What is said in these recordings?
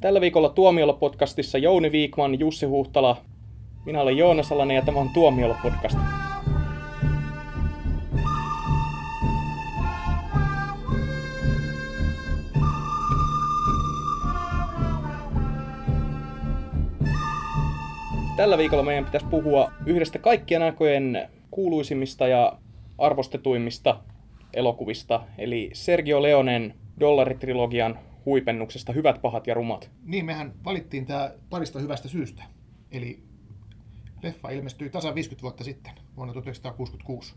Tällä viikolla Tuomiolla-podcastissa Jouni Viikman, Jussi Huhtala. Minä olen Joona Salanen ja tämä on Tuomiolla-podcast. Tällä viikolla meidän pitäisi puhua yhdestä kaikkien aikojen kuuluisimmista ja arvostetuimmista elokuvista, eli Sergio Leonen dollaritrilogian huipennuksesta Hyvät, pahat ja rumat. Niin, mehän valittiin tämä parista hyvästä syystä. Eli leffa ilmestyi tasan 50 vuotta sitten, vuonna 1966.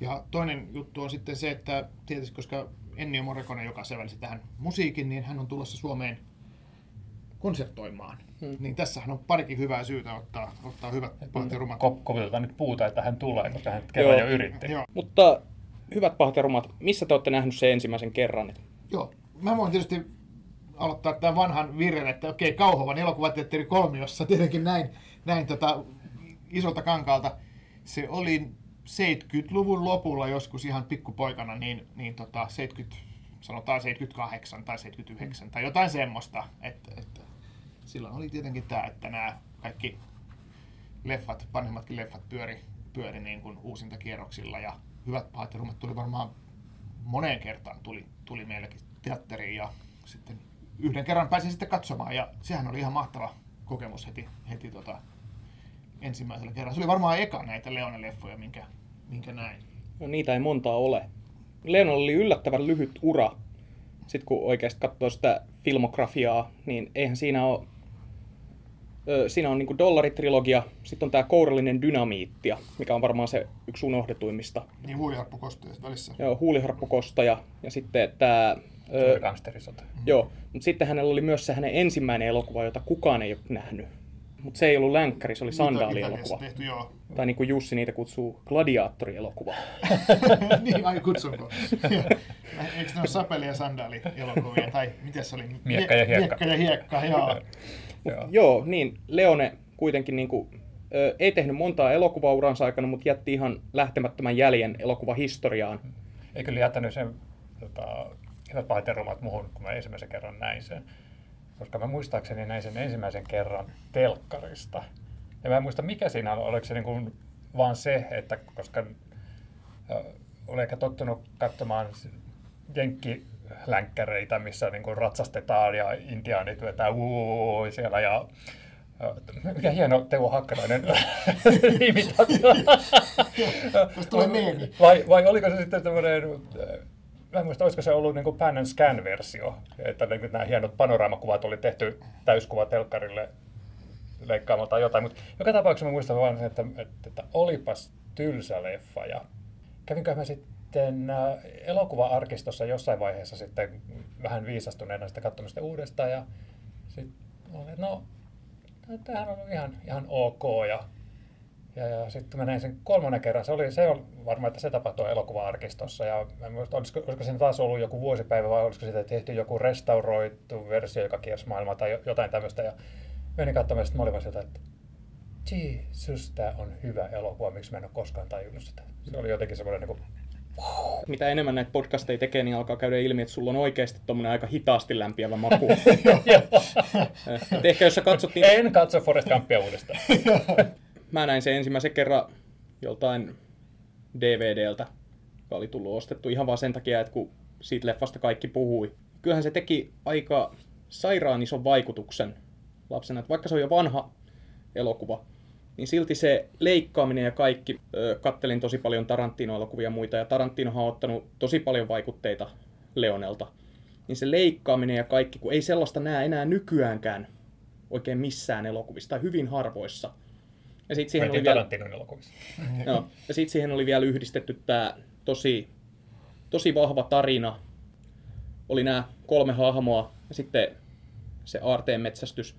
Ja toinen juttu on sitten se, että tietysti koska Ennio Morricone, joka sävelsi tähän musiikin, niin hän on tulossa Suomeen konsertoimaan. Hmm. Niin tässähän on parikin hyvää syytä ottaa, ottaa hyvät pahat ja rumat. Kovilta nyt puhuta, että hän tulee, koska hän kerran jo yritti. Joo. Mutta Hyvät, pahat ja rumat, missä te olette nähnyt sen ensimmäisen kerran? Joo, mä voin tietysti aloittaa tämän vanhan virren, että okei, Kauhovan elokuvateatteri kolmiossa, tietenkin näin, näin tota, isolta kankaalta. Se oli 70-luvun lopulla joskus ihan pikkupoikana, niin, niin tota 70, sanotaan 78 tai 79 tai jotain semmoista. Että, että silloin oli tietenkin tämä, että nämä kaikki leffat, vanhemmatkin leffat pyöri, pyöri niin kuin uusintakierroksilla ja hyvät pahat ja tuli varmaan moneen kertaan tuli, tuli meillekin teatteriin ja sitten yhden kerran pääsin sitten katsomaan ja sehän oli ihan mahtava kokemus heti, heti tota, ensimmäisellä kerralla. Se oli varmaan eka näitä Leone-leffoja, minkä, minkä näin. No, niitä ei montaa ole. Leonella oli yllättävän lyhyt ura. Sitten kun oikeasti katsoo sitä filmografiaa, niin eihän siinä ole... Ö, siinä on niinku dollaritrilogia, sitten on tämä kourallinen dynamiittia, mikä on varmaan se yksi unohdetuimmista. Niin huuliharppukostoja välissä. Joo, huuliharppukostaja ja sitten tämä... Suuri gangsterisota. Joo, mutta sitten hänellä oli myös se hänen ensimmäinen elokuva, jota kukaan ei ole nähnyt. Mutta se ei ollut länkkäri, se oli sandaalielokuva. Tehty, joo. Tai niin kuin Jussi niitä kutsuu gladiaattorielokuva. niin, ai kutsunko. Eikö ne ole sapeli- ja sandaali-elokuvia? Tai miten se oli? Miekka ja hiekka. Miekka ja hiekka, joo. Joo. Joo, niin Leone kuitenkin niin kuin, ö, ei tehnyt montaa elokuvauransa aikana, mutta jätti ihan lähtemättömän jäljen elokuvahistoriaan. Ei kyllä jättänyt sen tota, hyvät pahat ja rumat muhun, kun mä ensimmäisen kerran näin sen. Koska mä muistaakseni näin sen ensimmäisen kerran telkkarista. Ja mä en muista mikä siinä oli, oliko se niin kuin vaan se, että koska äh, olen ehkä tottunut katsomaan jenkkilänkkäreitä, missä niin kuin ratsastetaan ja intiaanit vetää uuu siellä ja mikä hieno Teuvo Hakkarainen imitaatio. Tuosta tulee meemi. Vai, vai oliko se sitten tämmöinen, mä en muista, olisiko se ollut niin kuin pan and scan-versio, että niin nämä hienot panoraamakuvat oli tehty täyskuva telkkarille leikkaamalla tai jotain, mutta joka tapauksessa mä muistan vaan, että, että, että olipas tylsä leffa ja kävinkö mä sitten äh, elokuva-arkistossa jossain vaiheessa sitten vähän viisastuneena sitä katsomista uudestaan ja sitten no, no tämähän on ihan, ihan ok ja ja, ja sitten mä näin sen kolmannen kerran. Se oli, se oli varmaan, että se tapahtui elokuva-arkistossa. Ja mä en muista, olisiko, olisiko siinä taas ollut joku vuosipäivä vai olisiko siitä tehty joku restauroitu versio, joka kiersi maailmaa tai jo- jotain tämmöistä. Ja menin katsomaan, sitten mä olin vaan sieltä, että Jeesus, tämä on hyvä elokuva, miksi mä en ole koskaan tajunnut sitä. Se oli jotenkin semmoinen niin kuin, Mitä enemmän näitä podcasteja tekee, niin alkaa käydä ilmi, että sulla on oikeasti tuommoinen aika hitaasti lämpiävä maku. Et ehkä jos sä katsot niin En katso Forrest Gumpia uudestaan. mä näin sen ensimmäisen kerran joltain DVDltä, joka oli tullut ostettu ihan vaan sen takia, että kun siitä leffasta kaikki puhui. Kyllähän se teki aika sairaan ison vaikutuksen lapsena, että vaikka se on jo vanha elokuva, niin silti se leikkaaminen ja kaikki, ö, kattelin tosi paljon Tarantino-elokuvia ja muita, ja Tarantinohan on ottanut tosi paljon vaikutteita Leonelta, niin se leikkaaminen ja kaikki, kun ei sellaista näe enää nykyäänkään oikein missään elokuvissa, tai hyvin harvoissa. Ja sitten siihen, oli vielä, elokuvissa. no, ja sit siihen oli vielä yhdistetty tämä tosi, tosi vahva tarina. Oli nämä kolme hahmoa ja sitten se aarteen metsästys.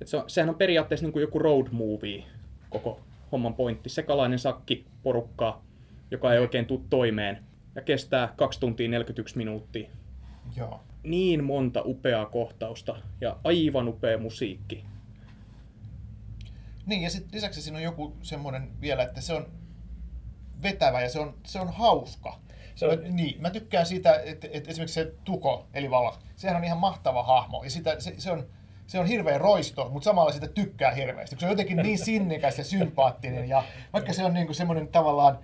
Et se on, sehän on periaatteessa niin kuin joku road movie koko homman pointti. Sekalainen sakki porukkaa, joka ei oikein tule toimeen ja kestää 2 tuntia 41 minuuttia. Joo. Niin monta upeaa kohtausta ja aivan upea musiikki. Niin, ja sitten lisäksi siinä on joku semmoinen vielä, että se on vetävä ja se on, se on hauska. Se on- Mä, niin, mä tykkään siitä, että, että esimerkiksi se Tuko, eli Valak, sehän on ihan mahtava hahmo. Ja sitä, se, se, on, se on hirveä roisto, mutta samalla sitä tykkää hirveästi. kun Se on jotenkin niin sinnikäs ja sympaattinen. Ja vaikka se on niinku semmoinen tavallaan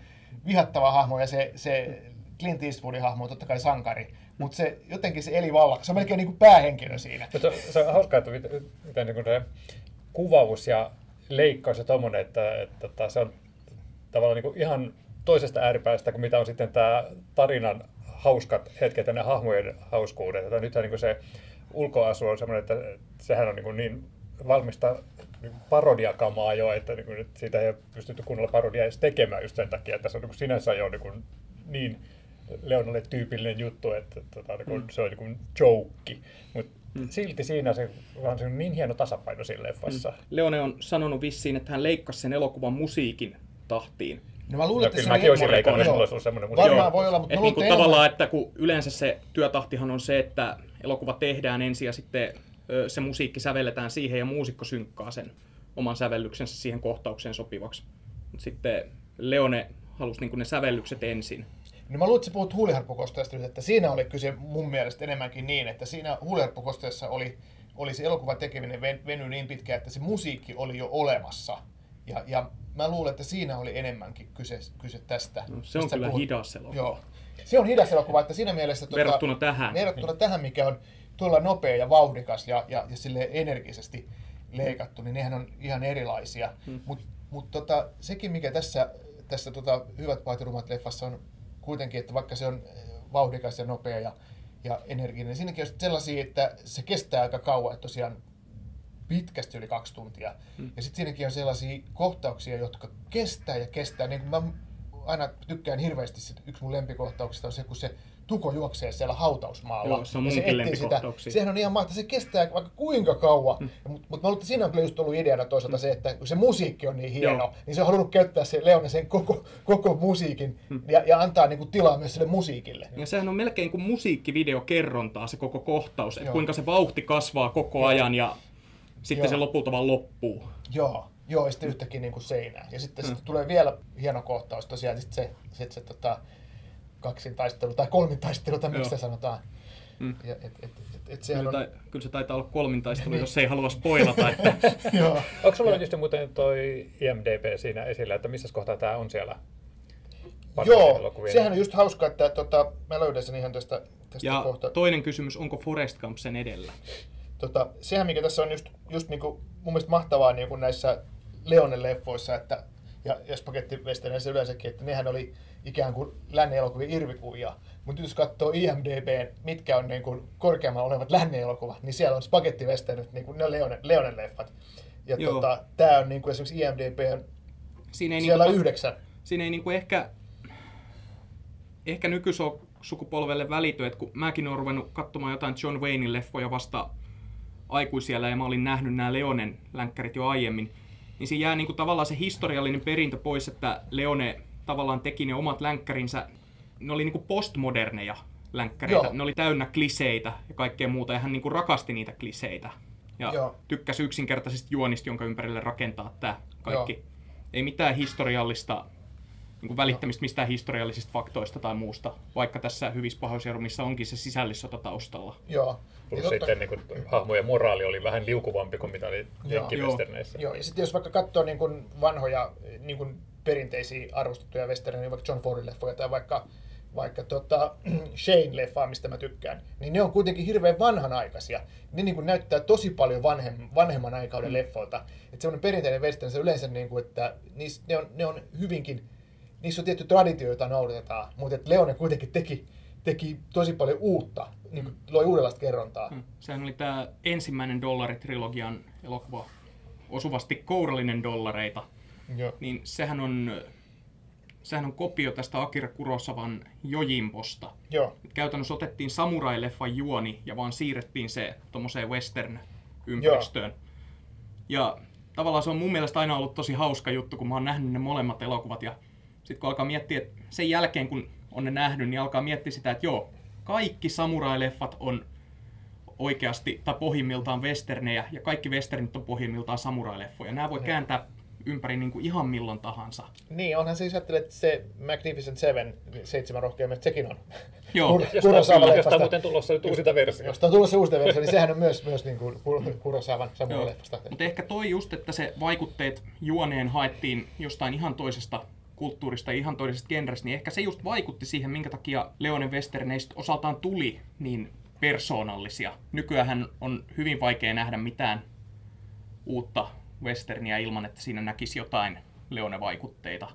vihattava hahmo ja se, se Clint Eastwoodin hahmo on totta kai sankari, mutta se jotenkin se Eli Vallak, se on melkein niinku päähenkilö siinä. Mutta se on hauskaa, että miten, miten niin se kuvaus ja leikkaus ja tommonen, että, että, että se on tavallaan niin kuin ihan toisesta ääripäästä kuin mitä on sitten tämä tarinan hauskat hetket ja ne hahmojen hauskuudet. Että nythän niin kuin se ulkoasu on semmoinen, että sehän on niin, kuin niin valmista niin parodiakamaa jo, että niin kuin siitä ei ole pystytty kunnolla parodiaa edes tekemään just sen takia, että se on niin kuin sinänsä jo niin, kuin niin Leonalle tyypillinen juttu, että, että, että niin kuin, se on niin kuin joke. Mutta silti siinä se on se on niin hieno tasapaino siinä leffassa. Leone on sanonut vissiin, että hän leikkasi sen elokuvan musiikin tahtiin. No mä luulen, No, että se mäkin olisin leikannut, jos olisi ollut semmoinen Varmaan musiikki. voi olla, mutta Et mä niin luulen, kuin että tavallaan, että kun yleensä se työtahtihan on se, että elokuva tehdään ensin ja sitten se musiikki sävelletään siihen ja muusikko synkkaa sen oman sävellyksensä siihen kohtaukseen sopivaksi. Mutta sitten Leone halusi niin kuin ne sävellykset ensin. No mä luulen, että sä puhut huuliharppukosteesta nyt, että siinä oli kyse mun mielestä enemmänkin niin, että siinä huuliharppukosteessa oli, oli se elokuvan tekeminen ven- veny niin pitkään, että se musiikki oli jo olemassa. Ja, ja mä luulen, että siinä oli enemmänkin kyse, kyse tästä. No, se on kyllä hidas elokuva. Joo. Se on hidas elokuva, että siinä mielessä... Tota, Verrattuna tähän. Verrattuna tähän, mikä on tuolla nopea ja vauhdikas ja, ja, ja sille energisesti leikattu, niin nehän on ihan erilaisia. Hmm. Mutta mut tota, sekin, mikä tässä, tässä tota, Hyvät pahat ja rumat leffassa on kuitenkin, että vaikka se on eh, vauhdikas ja nopea ja, ja energinen, niin siinäkin on sellaisia, että se kestää aika kauan, että tosiaan pitkästi yli kaksi tuntia. Hmm. Ja sitten siinäkin on sellaisia kohtauksia, jotka kestää ja kestää. Niin kuin mä aina tykkään hirveästi, sit yksi mun lempikohtauksista on se, kun se tuko juoksee siellä hautausmaalla. Joo, se on etsii lempikohtauksia. Sehän on ihan mahtavaa. Se kestää vaikka kuinka kauan. Mm. Mutta mut mä luulen, että siinä on kyllä just ollut ideana toisaalta se, että kun se musiikki on niin hieno, Joo. niin se on halunnut käyttää se Leone sen koko, koko musiikin ja, ja antaa niinku tilaa myös sille musiikille. Ja sehän on melkein kuin musiikkivideokerrontaa se koko kohtaus, että kuinka se vauhti kasvaa koko Joo. ajan ja sitten Joo. se lopulta vaan loppuu. Joo, joo, ja sitten yhtäkkiä niin kuin seinään. Ja sitten, mm. sitten tulee vielä hieno kohtaus, tosiaan sit se, sit se tota, kaksintaistelu tai kolmintaistelu, tai miksi sanotaan. Mm. Ja, et, et, et, et Kyllä, on, tai, kyllä se taitaa olla kolmintaistelu, jos ei halua spoilata. Että... joo. Onko sulla just muuten toi IMDB siinä esillä, että missä kohtaa tämä on siellä? Joo, elokuvien? sehän on just hauska, että tota, mä löydän sen ihan tästä, tästä Ja kohtaa. toinen kysymys, onko Forest Gump sen edellä? tota, sehän mikä tässä on just, just niinku, mun mielestä mahtavaa niinku näissä Leone-leffoissa, että, ja, ja spagettivesterneissä yleensäkin, että nehän oli ikään kuin lännen elokuvien irvikuvia. Mutta jos katsoo IMDB, mitkä on niin kuin korkeammalla olevat lännen elokuvat, niin siellä on spagettivesternit, niin kuin ne on Leone, Leone-leffat. Ja Joo. tota, tämä on niin kuin esimerkiksi IMDB on Siinä ei, siellä niinku, yhdeksän. siinä ei niinku ehkä, ehkä nykysukupolvelle välity, että kun mäkin olen ruvennut katsomaan jotain John Waynein leffoja vasta aikuisiellä ja mä olin nähnyt nämä Leonen länkkärit jo aiemmin, niin siinä jää niinku tavallaan se historiallinen perintö pois, että Leone tavallaan teki ne omat länkkärinsä, ne oli niinku postmoderneja länkkäreitä, Joo. ne oli täynnä kliseitä ja kaikkea muuta, ja hän niinku rakasti niitä kliseitä. Ja Joo. tykkäsi yksinkertaisesta juonista, jonka ympärille rakentaa tämä kaikki. Joo. Ei mitään historiallista niin kuin välittämistä mistään historiallisista faktoista tai muusta, vaikka tässä hyvissä pahoisjarumissa onkin se sisällissota taustalla. Joo. Plus Ja totta- sitten niin kuin, hahmojen moraali oli vähän liukuvampi kuin mitä oli Joo. jenkkivesterneissä. Joo, ja sitten jos vaikka katsoo niin kuin vanhoja niin kuin perinteisiä arvostettuja westerneja, vaikka John Fordin leffoja tai vaikka, vaikka tota, Shane-leffaa, mistä mä tykkään, niin ne on kuitenkin hirveän vanhanaikaisia. Ne niin kuin näyttää tosi paljon vanhem, vanhemman aikauden mm. leffoilta. Että semmoinen perinteinen western, se yleensä, niin kuin, että niissä, ne, on, ne on hyvinkin, niissä on tietty traditio, jota noudatetaan, mutta että Leone kuitenkin teki, teki tosi paljon uutta, niin kuin, loi uudenlaista kerrontaa. Mm. Sehän oli tämä ensimmäinen dollaritrilogian elokuva, osuvasti kourallinen dollareita. Joo. Niin sehän on, sehän on kopio tästä Akira Kurosavan Jojimbosta. Joo. Et käytännössä otettiin samurai-leffan juoni ja vaan siirrettiin se tuommoiseen western-ympäristöön. Ja tavallaan se on mun mielestä aina ollut tosi hauska juttu, kun mä oon nähnyt ne molemmat elokuvat. Ja sitten kun alkaa miettiä, että sen jälkeen kun on ne nähnyt, niin alkaa miettiä sitä, että joo, kaikki samurai-leffat on oikeasti tai pohjimmiltaan westernejä ja kaikki westernit on pohjimmiltaan samurai-leffoja. Nämä voi kääntää ympäri niin kuin ihan milloin tahansa. Niin, onhan se, jos ajattelee, että se Magnificent Seven, seitsemän rohkeammat, sekin on Joo. Kur- Josta, Kurosawa josta on muuten tulossa nyt uusinta versio. Josta on tulossa uusi versio, niin sehän on myös, myös niin kuin Kurosawan Samuel leffasta. Mutta ehkä toi just, että se vaikutteet juoneen haettiin jostain ihan toisesta kulttuurista ja ihan toisesta genrestä, niin ehkä se just vaikutti siihen, minkä takia Leonen westerneistä osaltaan tuli niin persoonallisia. Nykyään on hyvin vaikea nähdä mitään uutta westerniä ilman, että siinä näkisi jotain Leone-vaikutteita.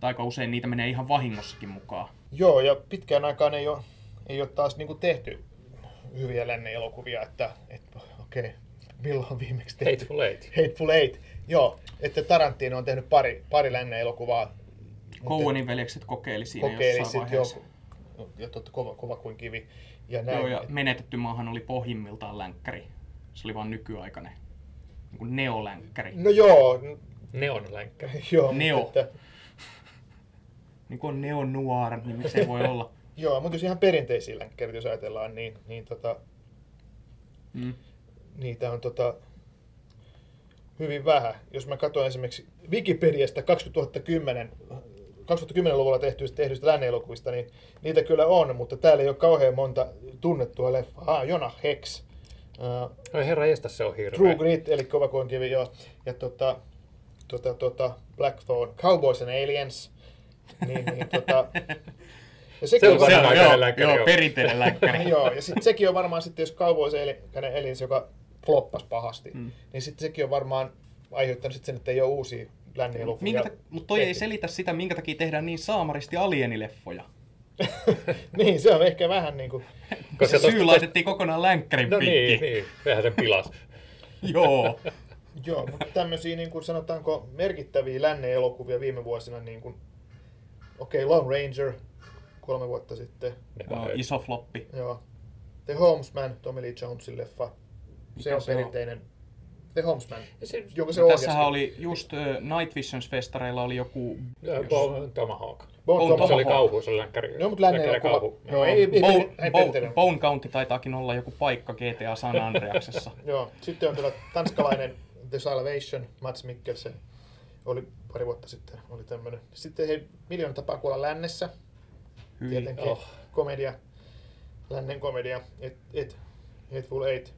Tai aika usein niitä menee ihan vahingossakin mukaan. Joo, ja pitkään aikaan ei ole, ei ole taas niin tehty hyviä lännen elokuvia, että, että okei, okay, milloin on viimeksi tehty? Hateful Eight. Hateful Eight. Joo, että Tarantino on tehnyt pari, pari lännen elokuvaa. Coenin veljekset kokeili siinä kokeili jossain vaiheessa. ja totta, kova, kova kuin kivi. Ja näin. Joo, ja menetetty maahan oli pohjimmiltaan länkkäri. Se oli vaan nykyaikainen. Niin kuin neolänkkäri. No joo, n- Neon länkkäri. joo. Neo. Että, Niin kuin on neo noir, niin miksi ei voi olla. joo, mutta jos ihan perinteisiä länkkärit, jos ajatellaan, niin, niin tota, Mm. niitä on tota, hyvin vähän. Jos mä katson esimerkiksi Wikipediasta 2010, 2010-luvulla tehtyistä, tehdyistä länne-elokuvista, niin niitä kyllä on, mutta täällä ei ole kauhean monta tunnettua leffaa. Ah, Jonah Hex, uh, Oi herra jästä, se on hirveä. True Grit, eli kova kuin kivi, joo. Ja tota, tota, tota, Blackthorn, Cowboys and Aliens. Niin, niin, tota, ja sekin Se on on varmaan, aikainen joo, länkkäri, joo, joo. perinteinen länkkäri. joo, ja sitten sekin on varmaan sitten, jos Cowboys and Aliens, joka floppas pahasti, mm. niin sitten sekin on varmaan aiheuttanut sit sen, että ei ole uusia länni-elokuvia. Minkä ta- Mutta toi ei tehty. selitä sitä, minkä takia tehdään niin saamaristi alienileffoja. niin, se on ehkä vähän niin kuin... Se se syy tosta- laitettiin kokonaan länkkärin No niin, niin. Vähän sen pilas. Joo. Joo, mutta tämmöisiä niin kuin sanotaanko merkittäviä länne-elokuvia viime vuosina, niin kuin, okei, okay, Lone Ranger kolme vuotta sitten, Joo, iso floppi. joo. The Homesman, Tommy Lee Jonesin leffa, se Mikä on se on? perinteinen. The Homesman, se- jonka se tässähän oli just uh, Night Visions festareilla oli joku Ja Bone Tomahawk. Bone Bone Se oli Tomahawk. kauhu, se oli länkkäri. Joo, mutta lännen länkkäri elokuva. kauhu. Joo, ei, ei, ei, Bone, ei, Bone. Bone County taitaakin olla joku paikka GTA San Andreasessa. Joo, sitten on tuota tanskalainen The Salvation, Mats Mikkelsen, oli pari vuotta sitten, oli tämmöinen. Sitten hei, miljoona tapaa kuolla lännessä, Hyi. tietenkin, Oh. komedia, lännen komedia, et, et, Hateful Eight.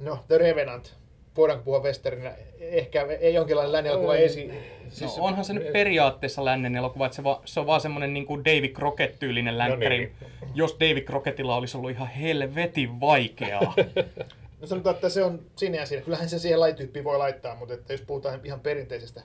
No, The Revenant, voidaanko puhua westernina? Ehkä ei jonkinlainen lännen elokuva Oi. esi... No, Siis, onhan se nyt periaatteessa lännen elokuva, että se, va, se on vaan semmoinen niin kuin David Crockett-tyylinen länkkäri. niin. Jos David Crockettilla olisi ollut ihan helvetin vaikeaa. no sanotaan, että se on sinne ja siinä. Kyllähän se siihen lajityyppiin voi laittaa, mutta että jos puhutaan ihan perinteisestä.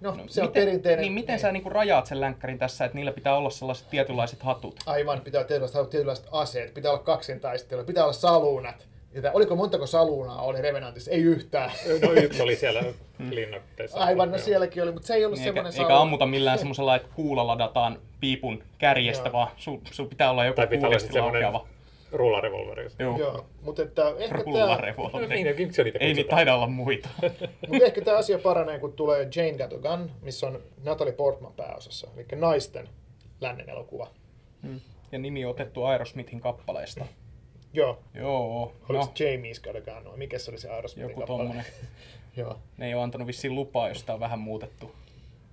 No, No, se on miten, perinteinen. Niin miten sä niinku rajaat sen länkkärin tässä, että niillä pitää olla sellaiset tietynlaiset hatut? Aivan, pitää olla tietynlaiset, tietynlaiset aseet, pitää olla kaksintaistelua, pitää olla saluunat. Ja tää- oliko montako saluunaa oli Revenantissa? Ei yhtään. No yksi oli siellä linnakkeessa. Aivan, no sielläkin oli, mutta se ei ollut Niin, Eikä, semmoinen eikä saluuna. ammuta millään semmoisella, että kuulla ladataan piipun kärjestä, Joo. vaan sun, sun pitää olla joku semmoinen laukeava. rullarevolveri. Joo, Joo, mutta että ehkä tämä, No rullarevolveri. niin, niitä Ei niitä taida olla muita. mutta ehkä tämä asia paranee, kun tulee Jane Got a Gun, missä on Natalie Portman pääosassa, eli naisten lännen elokuva. Ja nimi on otettu Aerosmithin kappaleesta. Joo, Joo, oliko no, se Jamie's Got a Gun, vai mikä se oli se Aerosmithin joku kappale? tommonen. Joo. Ne ei ole antanut vissiin lupaa, jos sitä on vähän muutettu.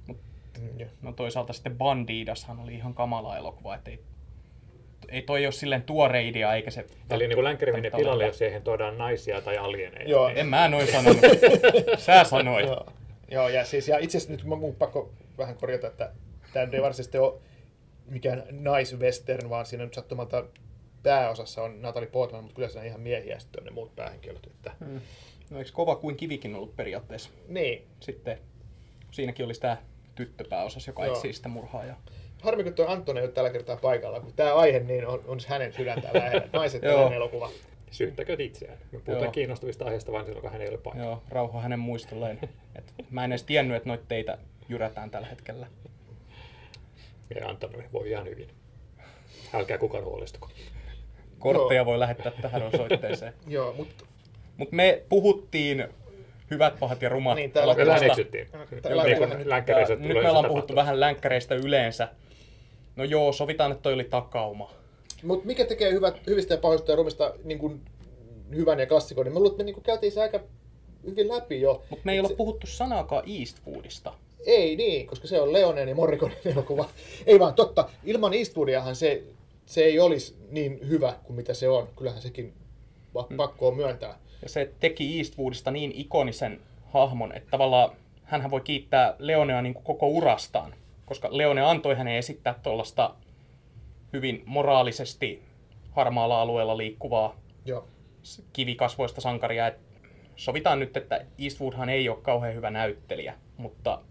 Mm, joo. No toisaalta sitten Bandidashan oli ihan kamala elokuva, että ei, ei toi ole silleen tuore idea, eikä se... Eli niin kuin länkkäri menee pilalle, jos siihen tuodaan naisia tai alieneita. Joo. En mä noin sanonut. Sä sanoit. Joo. Joo, ja siis ja itse asiassa nyt mun mun pakko vähän korjata, että tämä ei varsinaisesti ole mikään naiswestern, vaan siinä nyt sattumalta pääosassa on Natalie Portman, mutta kyllä se on ihan miehiä ja sitten on ne muut päähenkilöt. Että... Mm. No eikö kova kuin kivikin ollut periaatteessa? Niin, Sitten siinäkin olisi tämä tyttöpääosas, joka Joo. etsii sitä murhaa. Ja... harmi kun tuo Antoni ei ole tällä kertaa paikalla, kun tämä aihe niin on, on hänen sydäntään lähellä. Naiset tällainen elokuva. Syyttäkööt itseään. Me puhutaan Joo. kiinnostavista aiheista vain silloin, kun hän ei ole paikalla. Joo, rauha hänen muistolleen. Et mä en edes tiennyt, että noita teitä jyrätään tällä hetkellä. Ja Antoni voi ihan hyvin. Älkää kukaan huolestuko. Kortteja Joo. voi lähettää tähän osoitteeseen. Joo, mutta Mutta me puhuttiin hyvät, pahat ja rumat Niin, täällä- Me elokuvasta. Niin länkkäreissä Ja nyt me ollaan puhuttu vähän länkkäreistä yleensä. No joo, sovitaan, että toi oli takauma. mut mikä tekee hyvät, hyvistä ja pahoista ja rumista niin kuin hyvän ja klassikon, niin mä luulen, että me niin kuin käytiin se aika hyvin läpi jo. Mutta me ei ole puhuttu sanaakaan Eastwoodista. Ei niin, koska se on Leonen ja Morrikonen elokuva. Ei vaan totta, ilman Eastwoodiahan se, se ei olisi niin hyvä kuin mitä se on. Kyllähän sekin pa- pakko on myöntää. Ja se teki Eastwoodista niin ikonisen hahmon, että tavallaan hän voi kiittää Leonea niin kuin koko urastaan, koska Leone antoi hänen esittää tuollaista hyvin moraalisesti harmaalla alueella liikkuvaa Joo. kivikasvoista sankaria. Et sovitaan nyt, että Eastwoodhan ei ole kauhean hyvä näyttelijä, mutta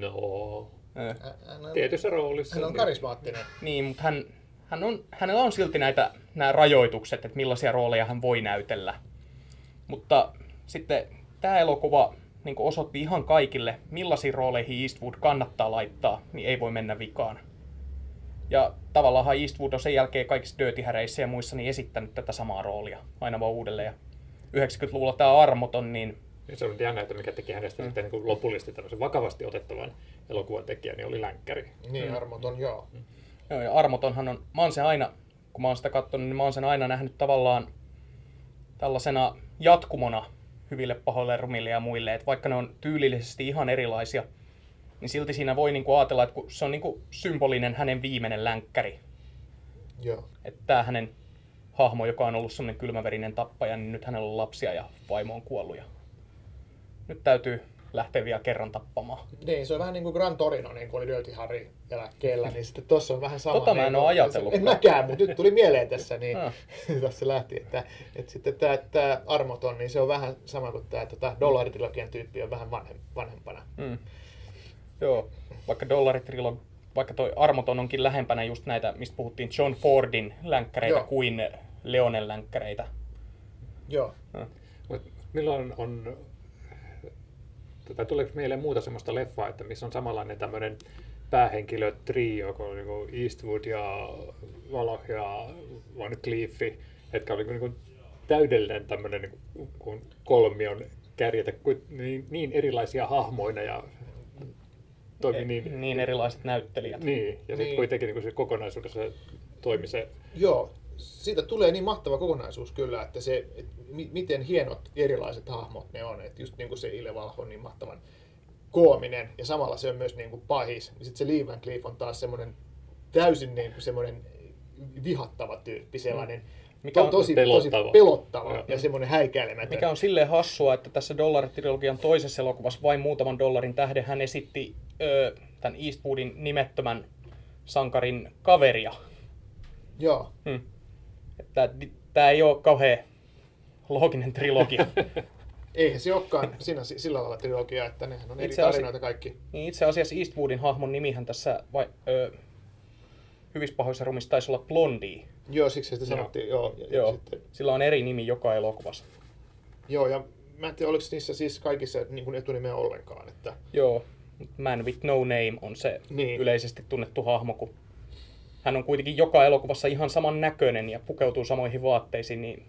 No, äh, tietyssä roolissa. hän on karismaattinen. niin, mutta hän, hän on, hänellä on silti näitä nämä rajoitukset, että millaisia rooleja hän voi näytellä. Mutta sitten tämä elokuva niin osoitti ihan kaikille, millaisiin rooleihin Eastwood kannattaa laittaa, niin ei voi mennä vikaan. Ja tavallaan Eastwood on sen jälkeen kaikissa Dirty Harryissa ja muissa niin esittänyt tätä samaa roolia aina vaan uudelleen. Ja 90-luvulla tämä armoton, niin Ja se on jännä, että mikä teki hänestä mm. sitten niin lopullisesti tämmöisen vakavasti otettavan elokuvan tekijän, niin oli länkkäri. Niin, armoton, joo. Joo, ja armotonhan on, mä oon sen aina, kun mä oon sitä katsonut, niin mä oon sen aina nähnyt tavallaan tällaisena jatkumona hyville pahoille rumille ja muille, että vaikka ne on tyylillisesti ihan erilaisia, niin silti siinä voi niinku ajatella, että kun se on niinku symbolinen hänen viimeinen länkkäri, joo. että tämä hänen hahmo, joka on ollut semmoinen kylmäverinen tappaja, niin nyt hänellä on lapsia ja vaimo on kuollut ja nyt täytyy lähteä vielä kerran tappamaan. Niin, se on vähän niin kuin Gran Torino, niin kuin oli Dirty Harry eläkkeellä, niin sitten tossa on vähän sama. Tota mä en niin oo kuin- ajatellut. En mäkään, mutta nyt tuli mieleen tässä, niin Ah. tässä lähti, että, että sitten tämä, tämä Armoton, niin se on vähän sama kuin tämä tota, dollaritrilogian tyyppi on vähän vanhem, vanhempana. Mm. Joo, vaikka dollaritrilog, vaikka toi Armoton onkin lähempänä just näitä, mistä puhuttiin John Fordin länkkäreitä Joo. kuin Leonen länkkäreitä. Joo. Mut milloin on, tai tuleeko mieleen muuta semmoista leffaa, että missä on samanlainen tämmöinen päähenkilö trio, kun on niin Eastwood ja Valoh ja Van Cleefe, jotka oli niin kuin täydellinen tämmöinen niin kuin, kolmion kärjetä, kuin niin, niin erilaisia hahmoina ja toimi niin, niin erilaiset näyttelijät. niin, ja sitten Niin. kuitenkin niin kuin se kokonaisuudessa toimi se Joo, siitä tulee niin mahtava kokonaisuus kyllä, että se, et mi- miten hienot erilaiset hahmot ne on. Että just niin kuin se Ile Valho on niin mahtavan koominen ja samalla se on myös niin kuin pahis. Ja sitten se Lee Van Cleef on taas semmoinen täysin niin kuin semmoinen vihattava tyyppi, sellainen Mikä to, on tosi, pelottava. tosi pelottava Joo. ja semmoinen häikäilemätön. Mikä on silleen hassua, että tässä dollaritrilogian toisessa elokuvassa vain muutaman dollarin tähden hän esitti ö, tämän Eastwoodin nimettömän sankarin kaveria. Joo, Hmm. Että tämä ei ole kauhean looginen trilogia. eihän se olekaan siinä, sillä lailla trilogia, että nehän on eri Itse asi- tarinoita kaikki. Niin itse asiassa Eastwoodin hahmon nimihän tässä vai, ö, hyvissä pahoissa rumissa taisi olla Blondie. Joo, siksi sitä sanottiin. Joo, ja, ja Joo, Sitten, sillä on eri nimi joka elokuvassa. joo, ja mä en tiedä, oliko niissä siis kaikissa niin kuin etunimeä ollenkaan. Että, Joo, Man with No Name on se Niin. yleisesti tunnettu hahmo, kun hän on kuitenkin joka elokuvassa ihan saman näköinen ja pukeutuu samoihin vaatteisiin, niin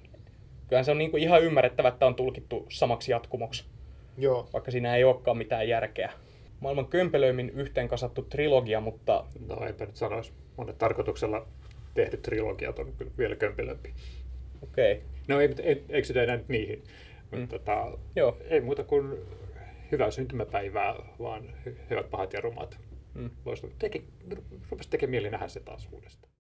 kyllähän se on niinku ihan ymmärrettävä, että on tulkittu samaksi jatkumoksi, joo, vaikka siinä ei olekaan mitään järkeä. Maailman kömpelöimmin yhteen kasattu trilogia, mutta No eipä nyt sanoisi. Monet tarkoituksella tehdyt trilogiat on kyllä vielä kömpelömpi. okei. Okay. No ei, ei eksytä enää nyt niihin. Mm. Tota, Joo. Ei muuta kuin hyvää syntymäpäivää, vaan hy- hyvät pahat ja rumat. Mm. Loistavaa. Teki, rupesi tekemään mieli nähdä se taas uudestaan.